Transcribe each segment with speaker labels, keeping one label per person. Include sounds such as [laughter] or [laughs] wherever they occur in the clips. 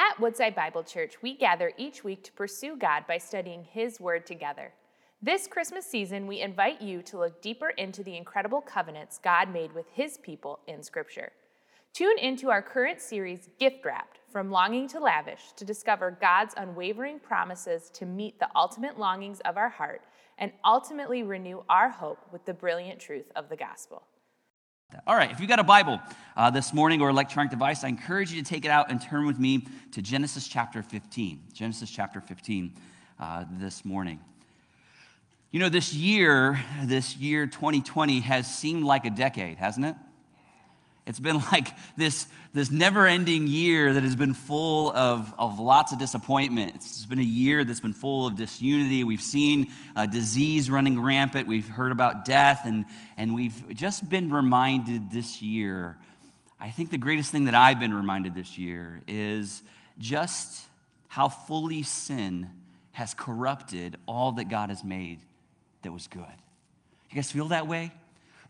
Speaker 1: At Woodside Bible Church, we gather each week to pursue God by studying His Word together. This Christmas season, we invite you to look deeper into the incredible covenants God made with His people in Scripture. Tune into our current series, Gift Wrapped From Longing to Lavish, to discover God's unwavering promises to meet the ultimate longings of our heart and ultimately renew our hope with the brilliant truth of the gospel.
Speaker 2: All right, if you've got a Bible uh, this morning or electronic device, I encourage you to take it out and turn with me to Genesis chapter 15. Genesis chapter 15 uh, this morning. You know, this year, this year 2020 has seemed like a decade, hasn't it? It's been [laughs] like this, this never ending year that has been full of, of lots of disappointment. It's been a year that's been full of disunity. We've seen uh, disease running rampant. We've heard about death. And, and we've just been reminded this year. I think the greatest thing that I've been reminded this year is just how fully sin has corrupted all that God has made that was good. You guys feel that way?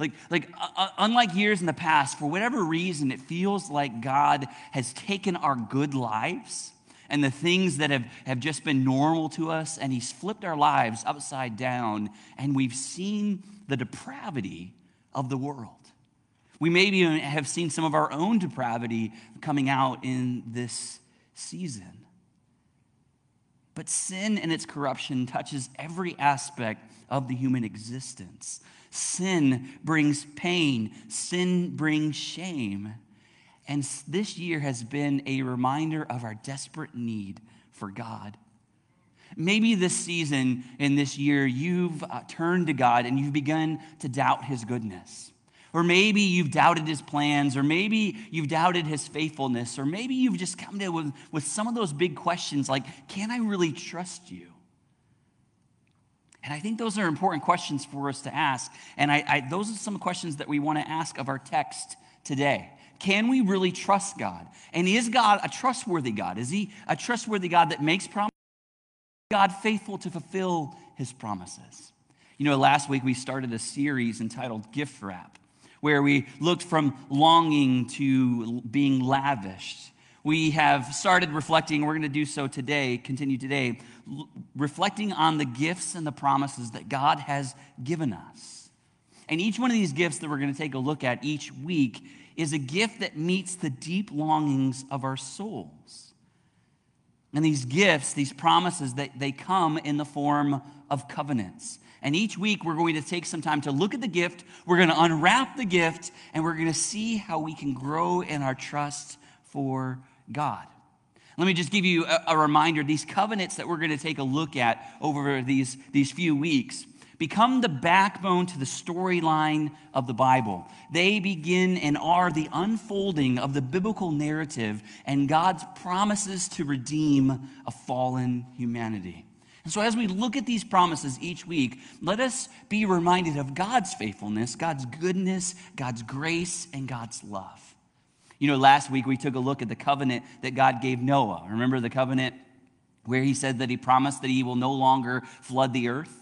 Speaker 2: Like, like uh, uh, unlike years in the past, for whatever reason, it feels like God has taken our good lives and the things that have, have just been normal to us, and He's flipped our lives upside down, and we've seen the depravity of the world. We maybe have seen some of our own depravity coming out in this season. But sin and its corruption touches every aspect of the human existence. Sin brings pain, sin brings shame. And this year has been a reminder of our desperate need for God. Maybe this season in this year, you've uh, turned to God and you've begun to doubt his goodness. Or maybe you've doubted his plans, or maybe you've doubted his faithfulness, or maybe you've just come to with, with some of those big questions like, can I really trust you? And I think those are important questions for us to ask. And I, I, those are some questions that we want to ask of our text today. Can we really trust God? And is God a trustworthy God? Is He a trustworthy God that makes promises? God faithful to fulfill His promises? You know, last week we started a series entitled Gift Wrap, where we looked from longing to being lavished we have started reflecting, we're going to do so today, continue today, reflecting on the gifts and the promises that God has given us. And each one of these gifts that we're going to take a look at each week is a gift that meets the deep longings of our souls. And these gifts, these promises, they come in the form of covenants. And each week we're going to take some time to look at the gift, we're going to unwrap the gift, and we're going to see how we can grow in our trust for God. Let me just give you a, a reminder these covenants that we're going to take a look at over these, these few weeks become the backbone to the storyline of the Bible. They begin and are the unfolding of the biblical narrative and God's promises to redeem a fallen humanity. And so, as we look at these promises each week, let us be reminded of God's faithfulness, God's goodness, God's grace, and God's love. You know, last week we took a look at the covenant that God gave Noah. Remember the covenant where he said that he promised that he will no longer flood the earth?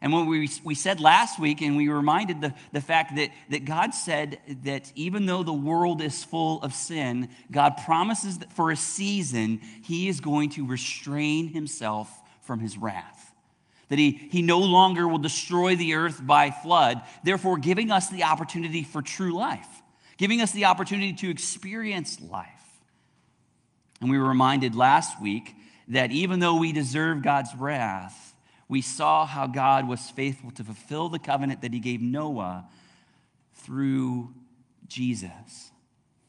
Speaker 2: And when we, we said last week, and we reminded the, the fact that, that God said that even though the world is full of sin, God promises that for a season, he is going to restrain himself from his wrath. That he, he no longer will destroy the earth by flood, therefore giving us the opportunity for true life giving us the opportunity to experience life. And we were reminded last week that even though we deserve God's wrath, we saw how God was faithful to fulfill the covenant that he gave Noah through Jesus.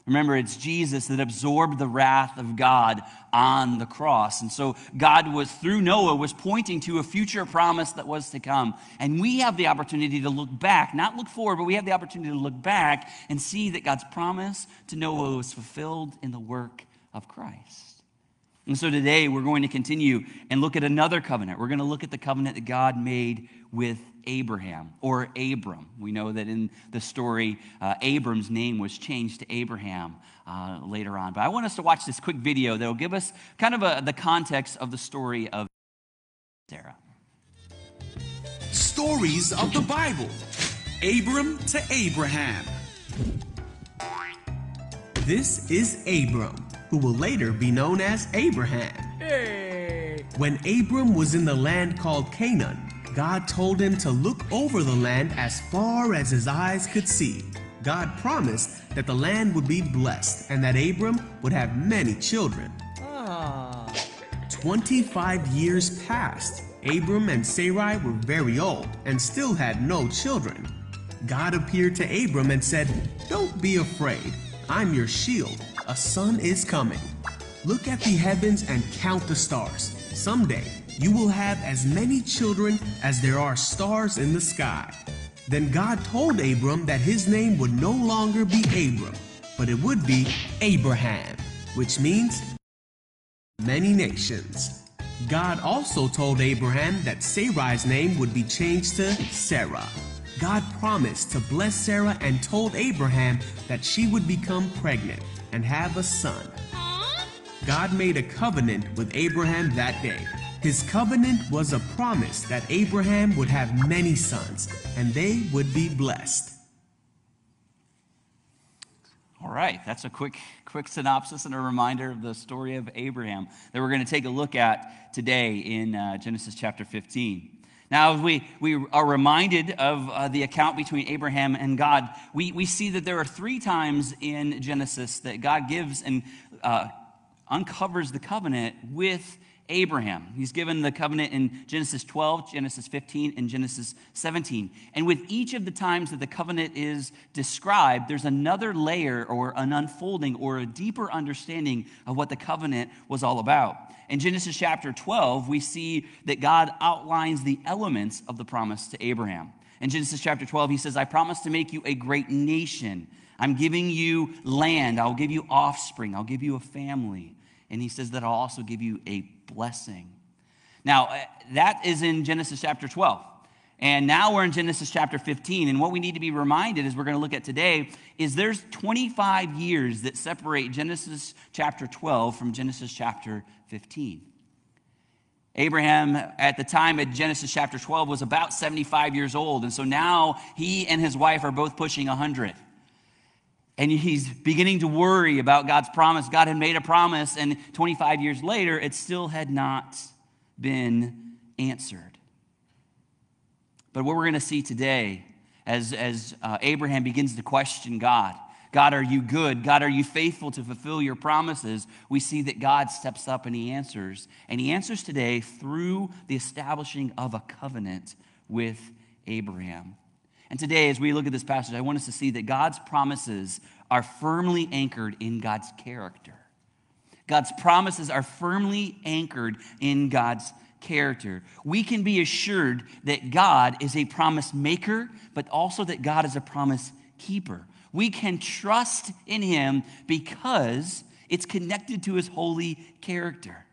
Speaker 2: Remember, it's Jesus that absorbed the wrath of God on the cross. And so God was, through Noah, was pointing to a future promise that was to come. And we have the opportunity to look back, not look forward, but we have the opportunity to look back and see that God's promise to Noah was fulfilled in the work of Christ. And so today we're going to continue and look at another covenant. We're going to look at the covenant that God made with Abraham or Abram. We know that in the story, uh, Abram's name was changed to Abraham uh, later on. But I want us to watch this quick video that will give us kind of a, the context of the story of Sarah.
Speaker 3: Stories of the Bible Abram to Abraham. This is Abram, who
Speaker 4: will later be known as Abraham. When Abram was in the land called Canaan, God told him to look over the land as far as his eyes could see. God promised that the land would be blessed and that Abram would have many children. Ah. 25 years passed. Abram and Sarai were very old and still had no children. God appeared to Abram and said, Don't be afraid. I'm your shield. A son is coming. Look at the heavens and count the stars. Someday you will have as many children as there are stars in the sky. Then God told Abram that his name would no longer be Abram, but it would be Abraham, which means many nations. God also told Abraham that Sarai's name would be changed to Sarah. God promised to bless Sarah and told Abraham that she would become pregnant and have a son. God made a covenant with Abraham that day. His covenant was a promise that Abraham would have many sons and they would be blessed.
Speaker 2: All right, that's a quick, quick synopsis and a reminder of the story of Abraham that we're going to take a look at today in uh, Genesis chapter 15. Now, we, we are reminded of uh, the account between Abraham and God, we, we see that there are three times in Genesis that God gives and uh, uncovers the covenant with Abraham. He's given the covenant in Genesis 12, Genesis 15, and Genesis 17. And with each of the times that the covenant is described, there's another layer or an unfolding or a deeper understanding of what the covenant was all about. In Genesis chapter 12, we see that God outlines the elements of the promise to Abraham. In Genesis chapter 12, he says, I promise to make you a great nation. I'm giving you land. I'll give you offspring. I'll give you a family. And he says that I'll also give you a blessing. Now, uh, that is in Genesis chapter 12. And now we're in Genesis chapter 15. And what we need to be reminded, as we're going to look at today, is there's 25 years that separate Genesis chapter 12 from Genesis chapter 15. Abraham, at the time of Genesis chapter 12, was about 75 years old. And so now he and his wife are both pushing 100. And he's beginning to worry about God's promise. God had made a promise, and 25 years later, it still had not been answered. But what we're going to see today, as, as uh, Abraham begins to question God God, are you good? God, are you faithful to fulfill your promises? We see that God steps up and he answers. And he answers today through the establishing of a covenant with Abraham. And today, as we look at this passage, I want us to see that God's promises are firmly anchored in God's character. God's promises are firmly anchored in God's character. We can be assured that God is a promise maker, but also that God is a promise keeper. We can trust in Him because it's connected to His holy character.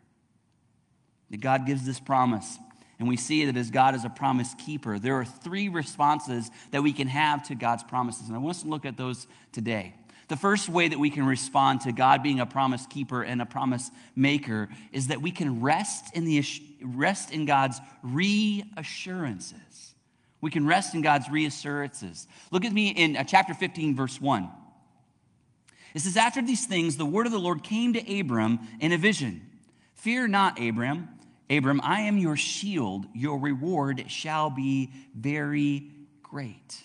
Speaker 2: That God gives this promise and we see that as God is a promise keeper, there are three responses that we can have to God's promises. And I want us to look at those today. The first way that we can respond to God being a promise keeper and a promise maker is that we can rest in, the, rest in God's reassurances. We can rest in God's reassurances. Look at me in uh, chapter 15, verse 1. It says, After these things, the word of the Lord came to Abram in a vision Fear not, Abram. Abram, I am your shield. Your reward shall be very great.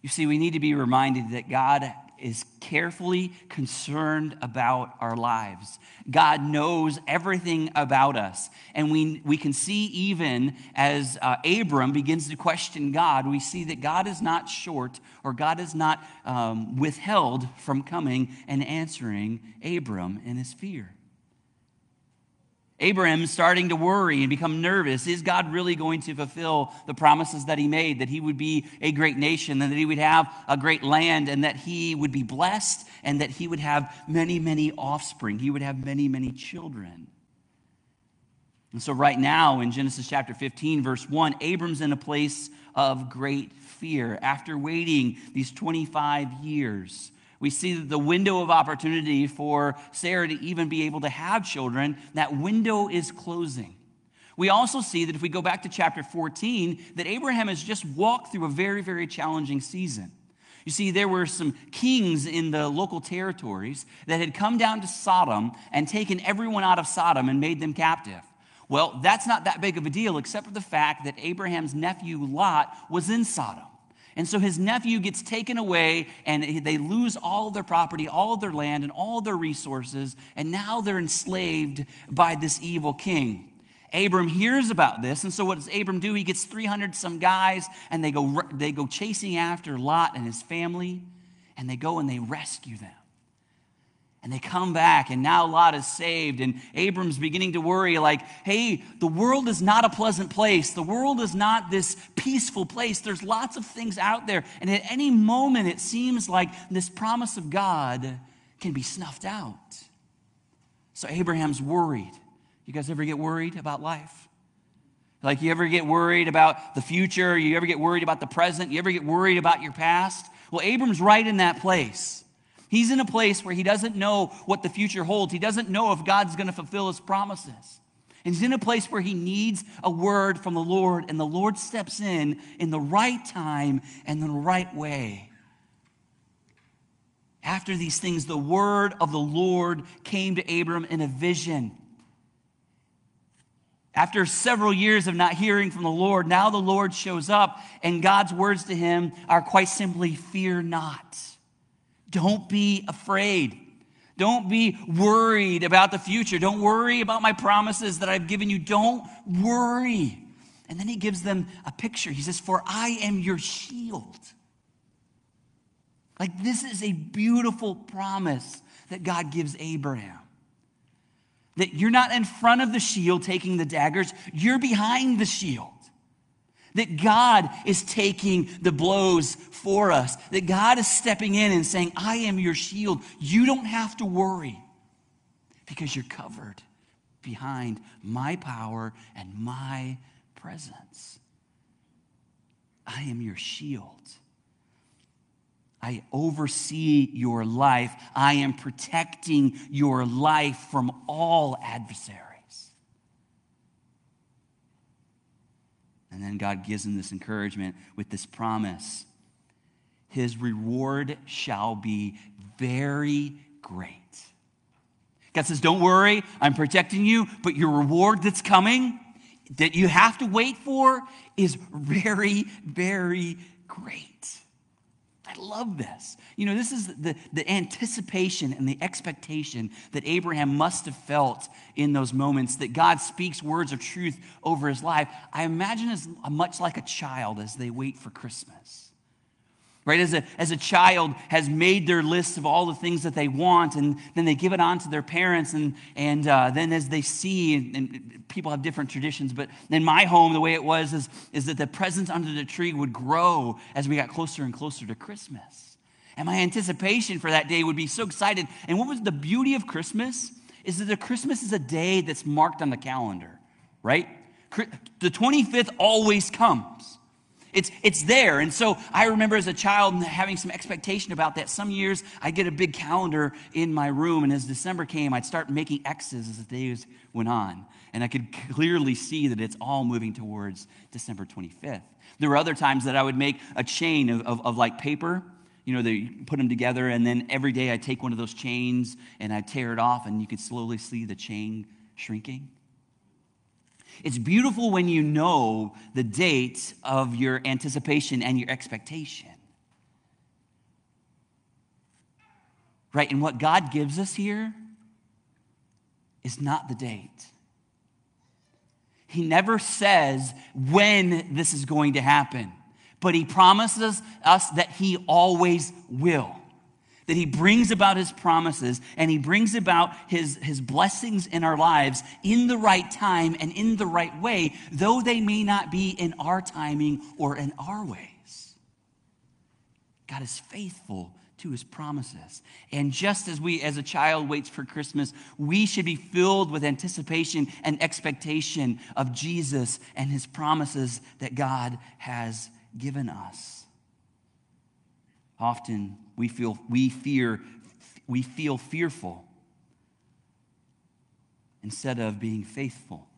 Speaker 2: You see, we need to be reminded that God is carefully concerned about our lives. God knows everything about us. And we, we can see, even as uh, Abram begins to question God, we see that God is not short or God is not um, withheld from coming and answering Abram in his fear. Abraham starting to worry and become nervous. Is God really going to fulfill the promises that he made? That he would be a great nation and that he would have a great land and that he would be blessed and that he would have many, many offspring. He would have many, many children. And so, right now in Genesis chapter 15, verse 1, Abram's in a place of great fear after waiting these 25 years we see that the window of opportunity for Sarah to even be able to have children, that window is closing. We also see that if we go back to chapter 14, that Abraham has just walked through a very, very challenging season. You see, there were some kings in the local territories that had come down to Sodom and taken everyone out of Sodom and made them captive. Well, that's not that big of a deal, except for the fact that Abraham's nephew Lot was in Sodom. And so his nephew gets taken away, and they lose all their property, all their land, and all their resources, and now they're enslaved by this evil king. Abram hears about this, and so what does Abram do? He gets 300 some guys, and they go, they go chasing after Lot and his family, and they go and they rescue them. And they come back, and now Lot is saved, and Abram's beginning to worry like, hey, the world is not a pleasant place. The world is not this peaceful place. There's lots of things out there, and at any moment, it seems like this promise of God can be snuffed out. So Abraham's worried. You guys ever get worried about life? Like, you ever get worried about the future? You ever get worried about the present? You ever get worried about your past? Well, Abram's right in that place. He's in a place where he doesn't know what the future holds. He doesn't know if God's going to fulfill his promises. And he's in a place where he needs a word from the Lord, and the Lord steps in in the right time and the right way. After these things, the word of the Lord came to Abram in a vision. After several years of not hearing from the Lord, now the Lord shows up, and God's words to him are quite simply fear not. Don't be afraid. Don't be worried about the future. Don't worry about my promises that I've given you. Don't worry. And then he gives them a picture. He says, For I am your shield. Like, this is a beautiful promise that God gives Abraham. That you're not in front of the shield taking the daggers, you're behind the shield. That God is taking the blows for us. That God is stepping in and saying, I am your shield. You don't have to worry because you're covered behind my power and my presence. I am your shield. I oversee your life. I am protecting your life from all adversaries. And then God gives him this encouragement with this promise His reward shall be very great. God says, Don't worry, I'm protecting you, but your reward that's coming, that you have to wait for, is very, very great. I love this. You know, this is the, the anticipation and the expectation that Abraham must have felt in those moments that God speaks words of truth over his life. I imagine as much like a child as they wait for Christmas right? As a, as a child has made their list of all the things that they want and then they give it on to their parents and, and uh, then as they see and, and, people have different traditions but in my home the way it was is, is that the presents under the tree would grow as we got closer and closer to christmas. And my anticipation for that day would be so excited. And what was the beauty of christmas is that the christmas is a day that's marked on the calendar right? The 25th always comes it's, it's there. And so I remember as a child having some expectation about that. Some years I'd get a big calendar in my room, and as December came, I'd start making X's as the days went on. And I could clearly see that it's all moving towards December 25th. There were other times that I would make a chain of, of, of like paper. You know, they put them together, and then every day I'd take one of those chains and I'd tear it off, and you could slowly see the chain shrinking. It's beautiful when you know the date of your anticipation and your expectation. Right? And what God gives us here is not the date. He never says when this is going to happen, but He promises us that He always will that he brings about his promises and he brings about his, his blessings in our lives in the right time and in the right way, though they may not be in our timing or in our ways. God is faithful to his promises. And just as we, as a child, waits for Christmas, we should be filled with anticipation and expectation of Jesus and his promises that God has given us. Often we feel, we fear, we feel fearful instead of being faithful.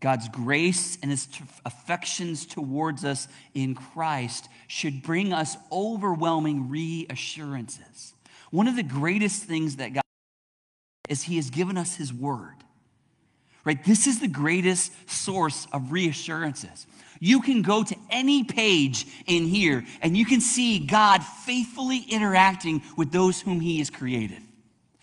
Speaker 2: God's grace and his affections towards us in Christ should bring us overwhelming reassurances. One of the greatest things that God is he has given us his word. Right? This is the greatest source of reassurances. You can go to any page in here and you can see God faithfully interacting with those whom he has created.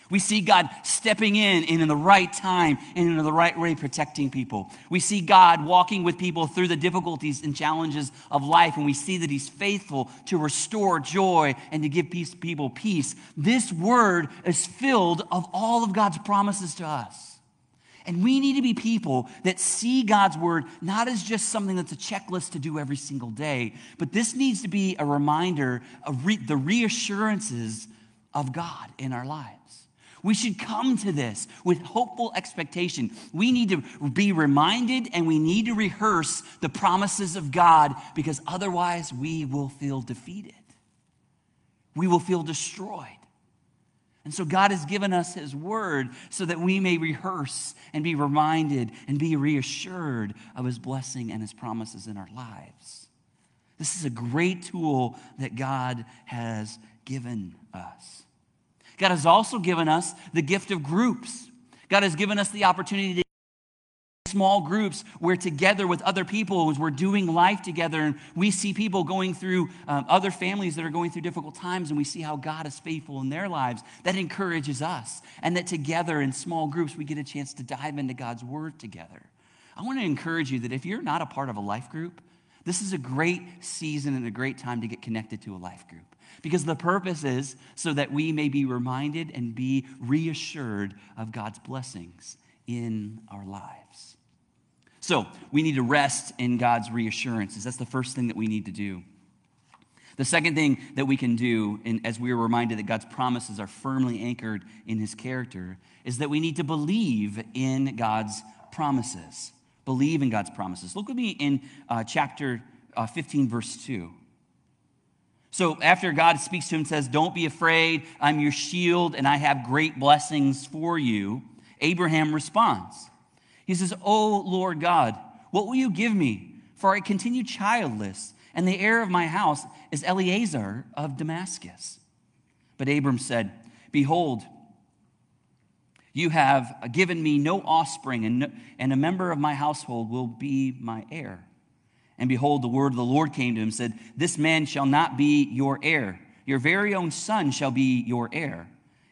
Speaker 2: We see God stepping in and in the right time and in the right way protecting people. We see God walking with people through the difficulties and challenges of life, and we see that He's faithful to restore joy and to give peace, people peace. This word is filled of all of God's promises to us. And we need to be people that see God's word not as just something that's a checklist to do every single day, but this needs to be a reminder of re- the reassurances of God in our lives. We should come to this with hopeful expectation. We need to be reminded and we need to rehearse the promises of God because otherwise we will feel defeated. We will feel destroyed. And so God has given us His word so that we may rehearse and be reminded and be reassured of His blessing and His promises in our lives. This is a great tool that God has given us. God has also given us the gift of groups. God has given us the opportunity to small groups where together with other people as we're doing life together and we see people going through um, other families that are going through difficult times and we see how god is faithful in their lives that encourages us and that together in small groups we get a chance to dive into god's word together i want to encourage you that if you're not a part of a life group this is a great season and a great time to get connected to a life group because the purpose is so that we may be reminded and be reassured of God's blessings in our lives. So we need to rest in God's reassurances. That's the first thing that we need to do. The second thing that we can do, and as we are reminded that God's promises are firmly anchored in his character, is that we need to believe in God's promises. Believe in God's promises. Look with me in uh, chapter uh, 15, verse 2. So after God speaks to him and says, Don't be afraid, I'm your shield, and I have great blessings for you, Abraham responds. He says, Oh Lord God, what will you give me? For I continue childless, and the heir of my house is Eliezer of Damascus. But Abram said, Behold, you have given me no offspring, and, no, and a member of my household will be my heir. And behold, the word of the Lord came to him said, This man shall not be your heir. Your very own son shall be your heir.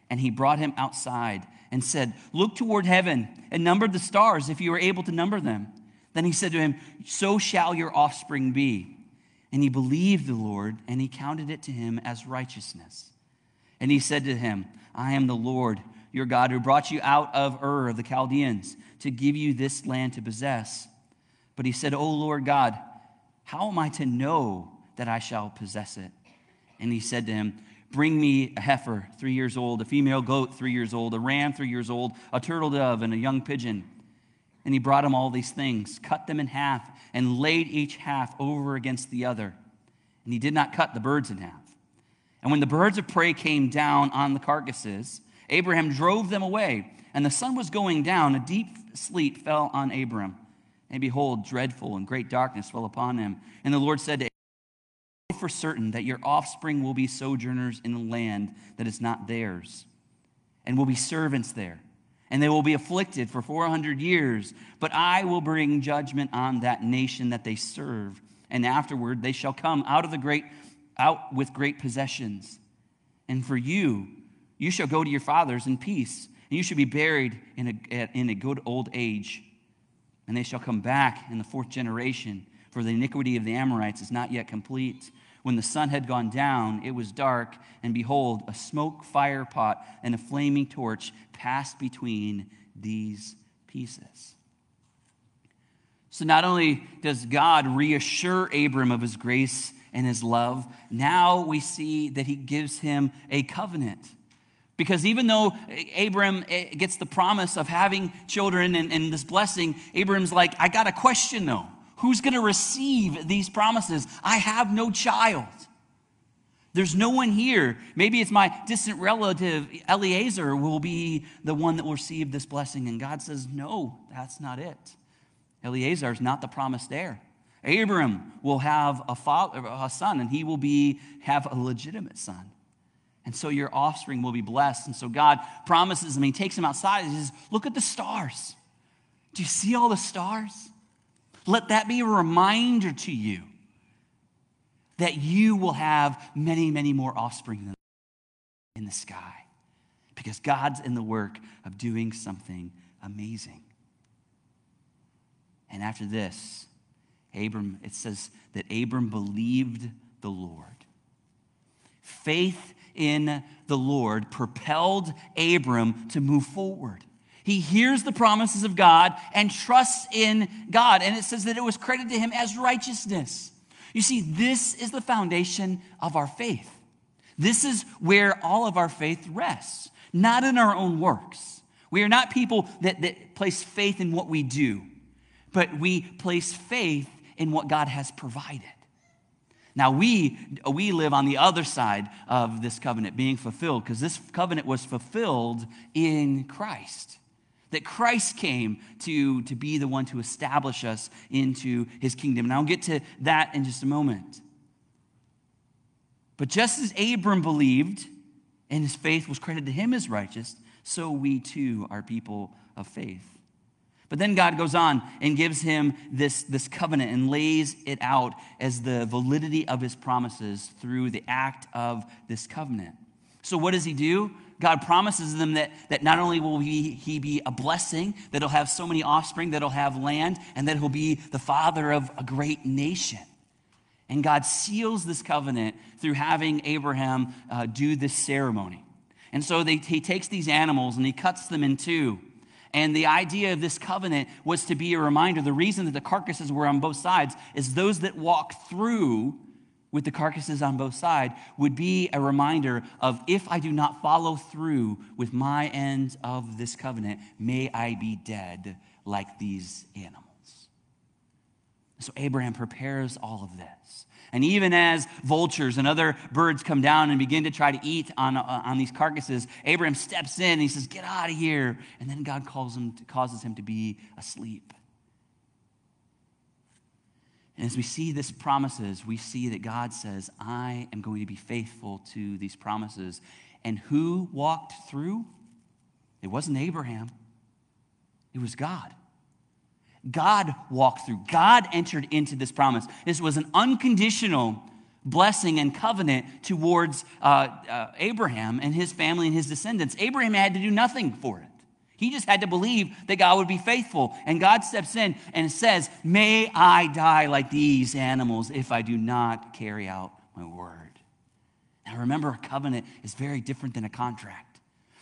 Speaker 2: And he brought him outside and said, Look toward heaven and number the stars if you are able to number them. Then he said to him, So shall your offspring be. And he believed the Lord, and he counted it to him as righteousness. And he said to him, I am the Lord, your God, who brought you out of Ur of the Chaldeans to give you this land to possess. But he said, O Lord God, how am I to know that I shall possess it? And he said to him, Bring me a heifer, three years old, a female goat, three years old, a ram, three years old, a turtle dove, and a young pigeon. And he brought him all these things, cut them in half, and laid each half over against the other. And he did not cut the birds in half. And when the birds of prey came down on the carcasses, Abraham drove them away. And the sun was going down, a deep sleep fell on Abraham. And behold, dreadful and great darkness fell upon him. And the Lord said to for certain that your offspring will be sojourners in a land that is not theirs, and will be servants there. And they will be afflicted for 400 years. But I will bring judgment on that nation that they serve. And afterward they shall come out of the great out with great possessions. And for you, you shall go to your fathers in peace, and you shall be buried in a, in a good old age and they shall come back in the fourth generation, for the iniquity of the Amorites is not yet complete. When the sun had gone down, it was dark, and behold, a smoke fire pot and a flaming torch passed between these pieces. So, not only does God reassure Abram of his grace and his love, now we see that he gives him a covenant. Because even though Abram eh, gets the promise of having children and, and this blessing, Abram's like, I got a question though. Who's going to receive these promises? I have no child. There's no one here. Maybe it's my distant relative, Eliezer, will be the one that will receive this blessing. And God says, No, that's not it. Eliezer is not the promised heir. Abram will have a, father, a son, and he will be, have a legitimate son. And so your offspring will be blessed. And so God promises him, he takes him outside and he says, Look at the stars. Do you see all the stars? Let that be a reminder to you that you will have many, many more offspring in the sky because God's in the work of doing something amazing. And after this, Abram, it says that Abram believed the Lord. Faith in the Lord propelled Abram to move forward. He hears the promises of God and trusts in God. And it says that it was credited to him as righteousness. You see, this is the foundation of our faith. This is where all of our faith rests, not in our own works. We are not people that, that place faith in what we do, but we place faith in what God has provided. Now, we, we live on the other side of this covenant being fulfilled because this covenant was fulfilled in Christ. That Christ came to, to be the one to establish us into his kingdom. And I'll get to that in just a moment. But just as Abram believed and his faith was credited to him as righteous, so we too are people of faith. But then God goes on and gives him this, this covenant and lays it out as the validity of his promises through the act of this covenant. So, what does he do? God promises them that, that not only will he, he be a blessing, that he'll have so many offspring, that he'll have land, and that he'll be the father of a great nation. And God seals this covenant through having Abraham uh, do this ceremony. And so they, he takes these animals and he cuts them in two. And the idea of this covenant was to be a reminder. The reason that the carcasses were on both sides is those that walk through with the carcasses on both sides would be a reminder of if I do not follow through with my end of this covenant, may I be dead like these animals. So Abraham prepares all of this. And even as vultures and other birds come down and begin to try to eat on, uh, on these carcasses, Abraham steps in and he says, Get out of here. And then God calls him, causes him to be asleep. And as we see this promises, we see that God says, I am going to be faithful to these promises. And who walked through? It wasn't Abraham, it was God. God walked through. God entered into this promise. This was an unconditional blessing and covenant towards uh, uh, Abraham and his family and his descendants. Abraham had to do nothing for it. He just had to believe that God would be faithful. And God steps in and says, May I die like these animals if I do not carry out my word. Now remember, a covenant is very different than a contract.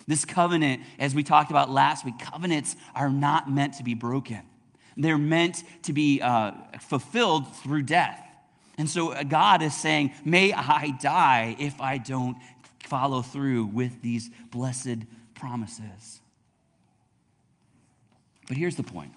Speaker 2: This covenant, as we talked about last week, covenants are not meant to be broken. They're meant to be uh, fulfilled through death. And so uh, God is saying, May I die if I don't follow through with these blessed promises. But here's the point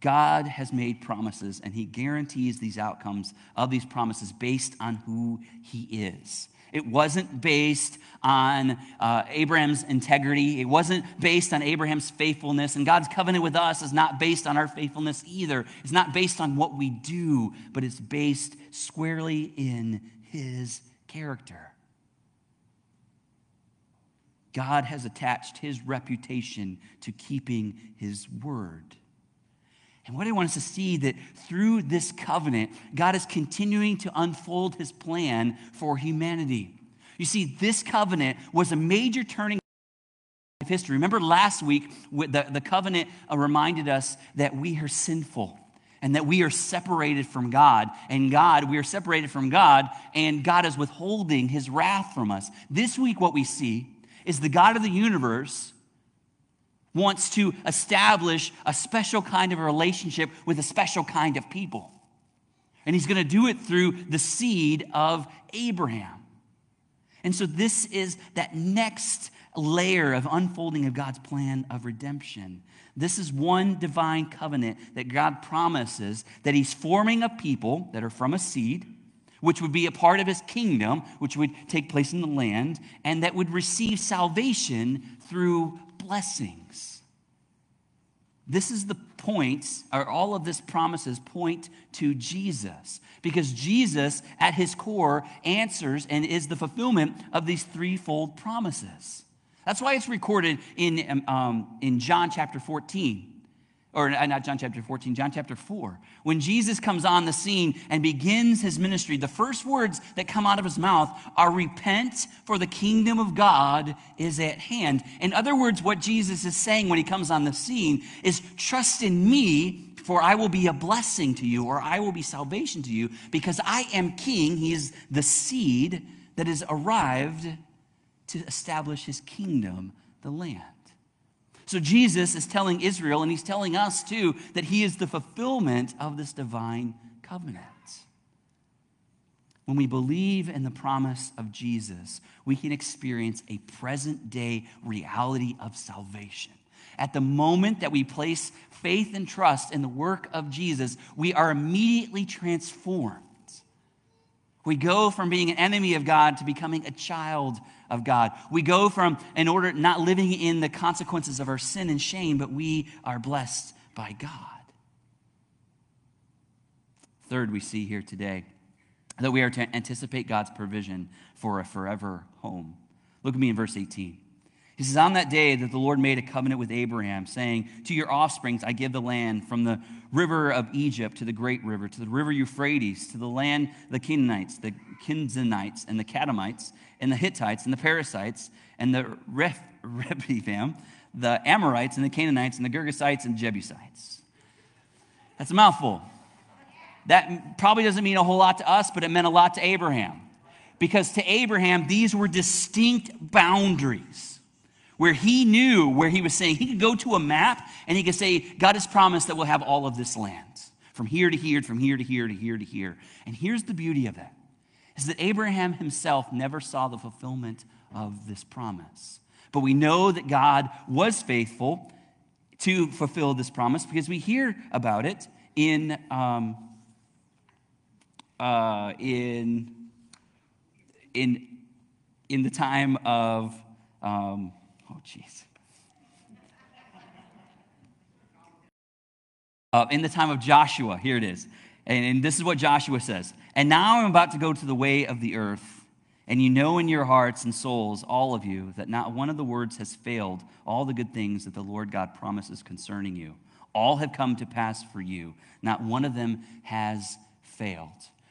Speaker 2: God has made promises, and He guarantees these outcomes of these promises based on who He is. It wasn't based on uh, Abraham's integrity. It wasn't based on Abraham's faithfulness. And God's covenant with us is not based on our faithfulness either. It's not based on what we do, but it's based squarely in His character. God has attached His reputation to keeping His word. And what I want us to see that through this covenant, God is continuing to unfold his plan for humanity. You see, this covenant was a major turning of history. Remember last week, the, the covenant uh, reminded us that we are sinful and that we are separated from God. And God, we are separated from God, and God is withholding his wrath from us. This week, what we see is the God of the universe wants to establish a special kind of relationship with a special kind of people. And he's going to do it through the seed of Abraham. And so, this is that next layer of unfolding of God's plan of redemption. This is one divine covenant that God promises that He's forming a people that are from a seed, which would be a part of His kingdom, which would take place in the land, and that would receive salvation through blessings. This is the points, or all of this promises point to Jesus. Because Jesus, at his core, answers and is the fulfillment of these threefold promises. That's why it's recorded in, um, in John chapter 14 or uh, not John chapter 14, John chapter 4. When Jesus comes on the scene and begins his ministry, the first words that come out of his mouth are repent, for the kingdom of God is at hand. In other words, what Jesus is saying when he comes on the scene is trust in me, for I will be a blessing to you, or I will be salvation to you, because I am king. He is the seed that has arrived to establish his kingdom, the land. So Jesus is telling Israel, and he's telling us too, that he is the fulfillment of this divine covenant. When we believe in the promise of Jesus, we can experience a present day reality of salvation. At the moment that we place faith and trust in the work of Jesus, we are immediately transformed. We go from being an enemy of God to becoming a child of God. We go from, in order, not living in the consequences of our sin and shame, but we are blessed by God. Third, we see here today that we are to anticipate God's provision for a forever home. Look at me in verse 18. He says, On that day that the Lord made a covenant with Abraham, saying, To your offsprings I give the land from the river of Egypt to the great river, to the river Euphrates, to the land the Canaanites, the Kenizzites, and the Kadmonites, and the Hittites, and the Perizzites, and the Rephaim, [laughs] the Amorites, and the Canaanites, and the Girgashites, and Jebusites. That's a mouthful. That probably doesn't mean a whole lot to us, but it meant a lot to Abraham. Because to Abraham, these were distinct boundaries where he knew where he was saying he could go to a map and he could say, God has promised that we'll have all of this land from here to here, from here to here to here to here. And here's the beauty of that is that Abraham himself never saw the fulfillment of this promise. But we know that God was faithful to fulfill this promise because we hear about it in, um, uh, in, in, in the time of. Um, Oh, jeez. Uh, in the time of Joshua, here it is. And, and this is what Joshua says. And now I'm about to go to the way of the earth. And you know in your hearts and souls, all of you, that not one of the words has failed, all the good things that the Lord God promises concerning you. All have come to pass for you. Not one of them has failed.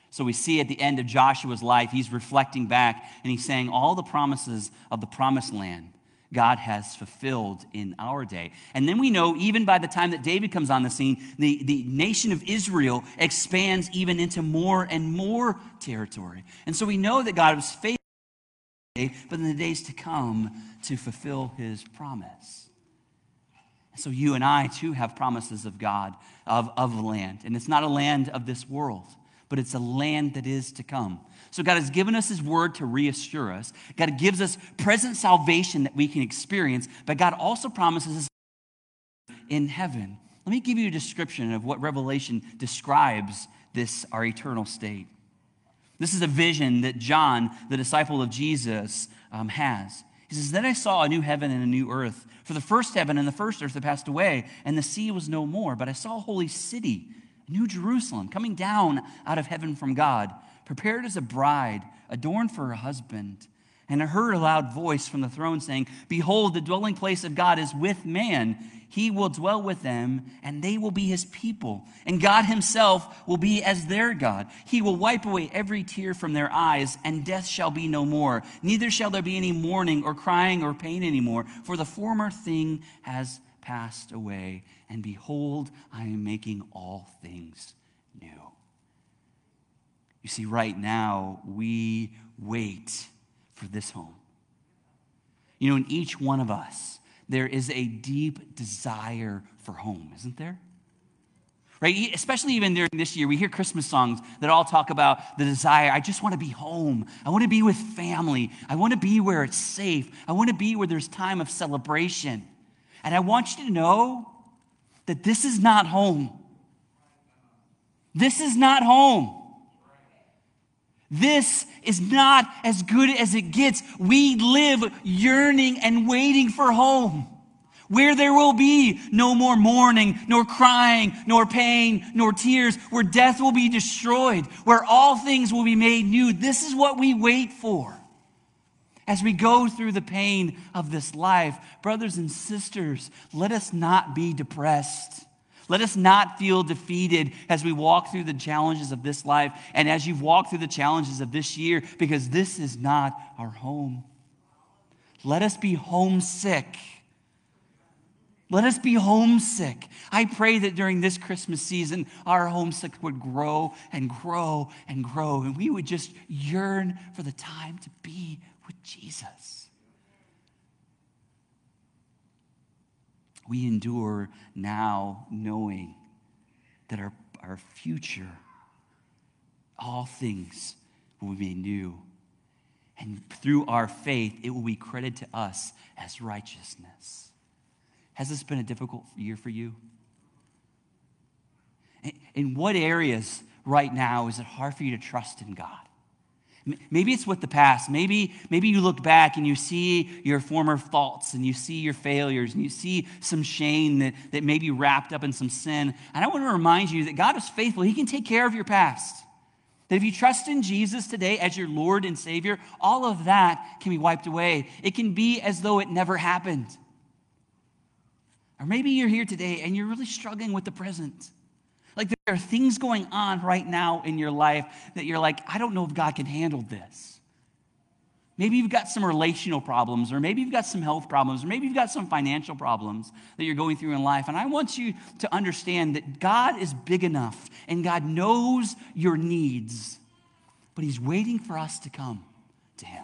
Speaker 2: So we see at the end of Joshua's life, he's reflecting back and he's saying all the promises of the promised land God has fulfilled in our day. And then we know, even by the time that David comes on the scene, the, the nation of Israel expands even into more and more territory. And so we know that God was faithful, but in the days to come, to fulfill his promise. so you and I, too, have promises of God, of, of land. And it's not a land of this world, but it's a land that is to come. So God has given us His word to reassure us. God gives us present salvation that we can experience, but God also promises us in heaven. Let me give you a description of what Revelation describes this, our eternal state. This is a vision that John, the disciple of Jesus, um, has. He says, Then I saw a new heaven and a new earth. For the first heaven and the first earth had passed away, and the sea was no more. But I saw a holy city, New Jerusalem, coming down out of heaven from God prepared as a bride, adorned for her husband. And I heard a loud voice from the throne saying, Behold, the dwelling place of God is with man. He will dwell with them, and they will be his people. And God himself will be as their God. He will wipe away every tear from their eyes, and death shall be no more. Neither shall there be any mourning, or crying, or pain anymore, for the former thing has passed away. And behold, I am making all things new. You see, right now, we wait for this home. You know, in each one of us, there is a deep desire for home, isn't there? Right? Especially even during this year, we hear Christmas songs that all talk about the desire. I just want to be home. I want to be with family. I want to be where it's safe. I want to be where there's time of celebration. And I want you to know that this is not home. This is not home. This is not as good as it gets. We live yearning and waiting for home. where there will be no more mourning, nor crying, nor pain, nor tears, where death will be destroyed, where all things will be made new. This is what we wait for. As we go through the pain of this life, brothers and sisters, let us not be depressed. Let us not feel defeated as we walk through the challenges of this life and as you've walked through the challenges of this year, because this is not our home. Let us be homesick let us be homesick. I pray that during this Christmas season, our homesick would grow and grow and grow, and we would just yearn for the time to be with Jesus. We endure now knowing that our, our future, all things will be new. And through our faith, it will be credited to us as righteousness. Has this been a difficult year for you? In what areas right now is it hard for you to trust in God? Maybe it's with the past. Maybe, maybe you look back and you see your former faults and you see your failures and you see some shame that, that may be wrapped up in some sin. And I want to remind you that God is faithful. He can take care of your past. That if you trust in Jesus today as your Lord and Savior, all of that can be wiped away. It can be as though it never happened. Or maybe you're here today and you're really struggling with the present. Like there are things going on right now in your life that you're like, I don't know if God can handle this. Maybe you've got some relational problems, or maybe you've got some health problems, or maybe you've got some financial problems that you're going through in life. And I want you to understand that God is big enough and God knows your needs, but He's waiting for us to come to Him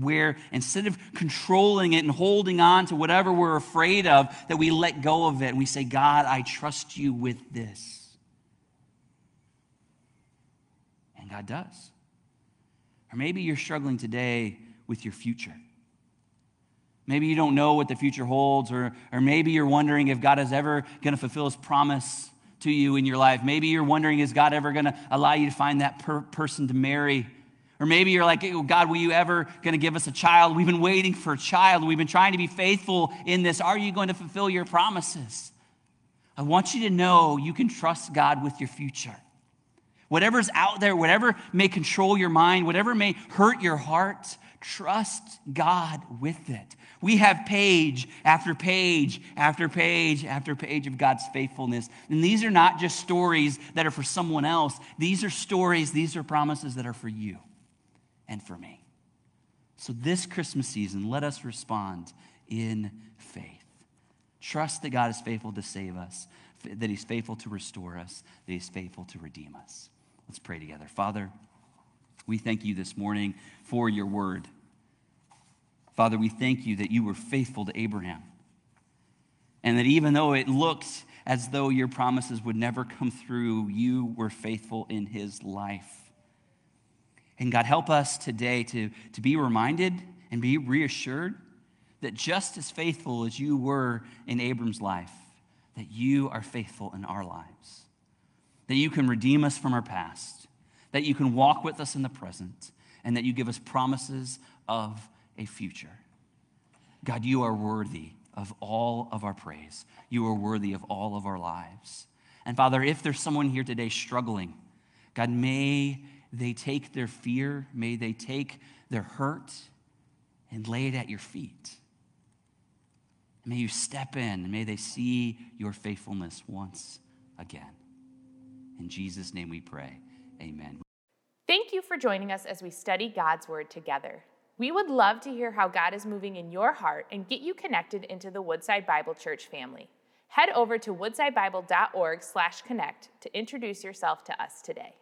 Speaker 2: where instead of controlling it and holding on to whatever we're afraid of, that we let go of it and we say, God, I trust you with this. And God does. Or maybe you're struggling today with your future. Maybe you don't know what the future holds, or, or maybe you're wondering if God is ever going to fulfill his promise to you in your life. Maybe you're wondering, is God ever going to allow you to find that per- person to marry? Or maybe you're like, oh, God, will you ever going to give us a child? We've been waiting for a child. We've been trying to be faithful in this. Are you going to fulfill your promises? I want you to know you can trust God with your future. Whatever's out there, whatever may control your mind, whatever may hurt your heart, trust God with it. We have page after page after page after page of God's faithfulness. And these are not just stories that are for someone else, these are stories, these are promises that are for you and for me. So, this Christmas season, let us respond in faith. Trust that God is faithful to save us, that He's faithful to restore us, that He's faithful to redeem us. Let's pray together. Father, we thank you this morning for your word. Father, we thank you that you were faithful to Abraham. And that even though it looked as though your promises would never come through, you were faithful in his life. And God, help us today to, to be reminded and be reassured that just as faithful as you were in Abram's life, that you are faithful in our lives. That you can redeem us from our past, that you can walk with us in the present, and that you give us promises of a future. God, you are worthy of all of our praise. You are worthy of all of our lives. And Father, if there's someone here today struggling, God, may they take their fear, may they take their hurt and lay it at your feet. May you step in and may they see your faithfulness once again. In Jesus' name we pray. Amen.
Speaker 1: Thank you for joining us as we study God's Word together. We would love to hear how God is moving in your heart and get you connected into the Woodside Bible Church family. Head over to woodsidebible.org/connect to introduce yourself to us today.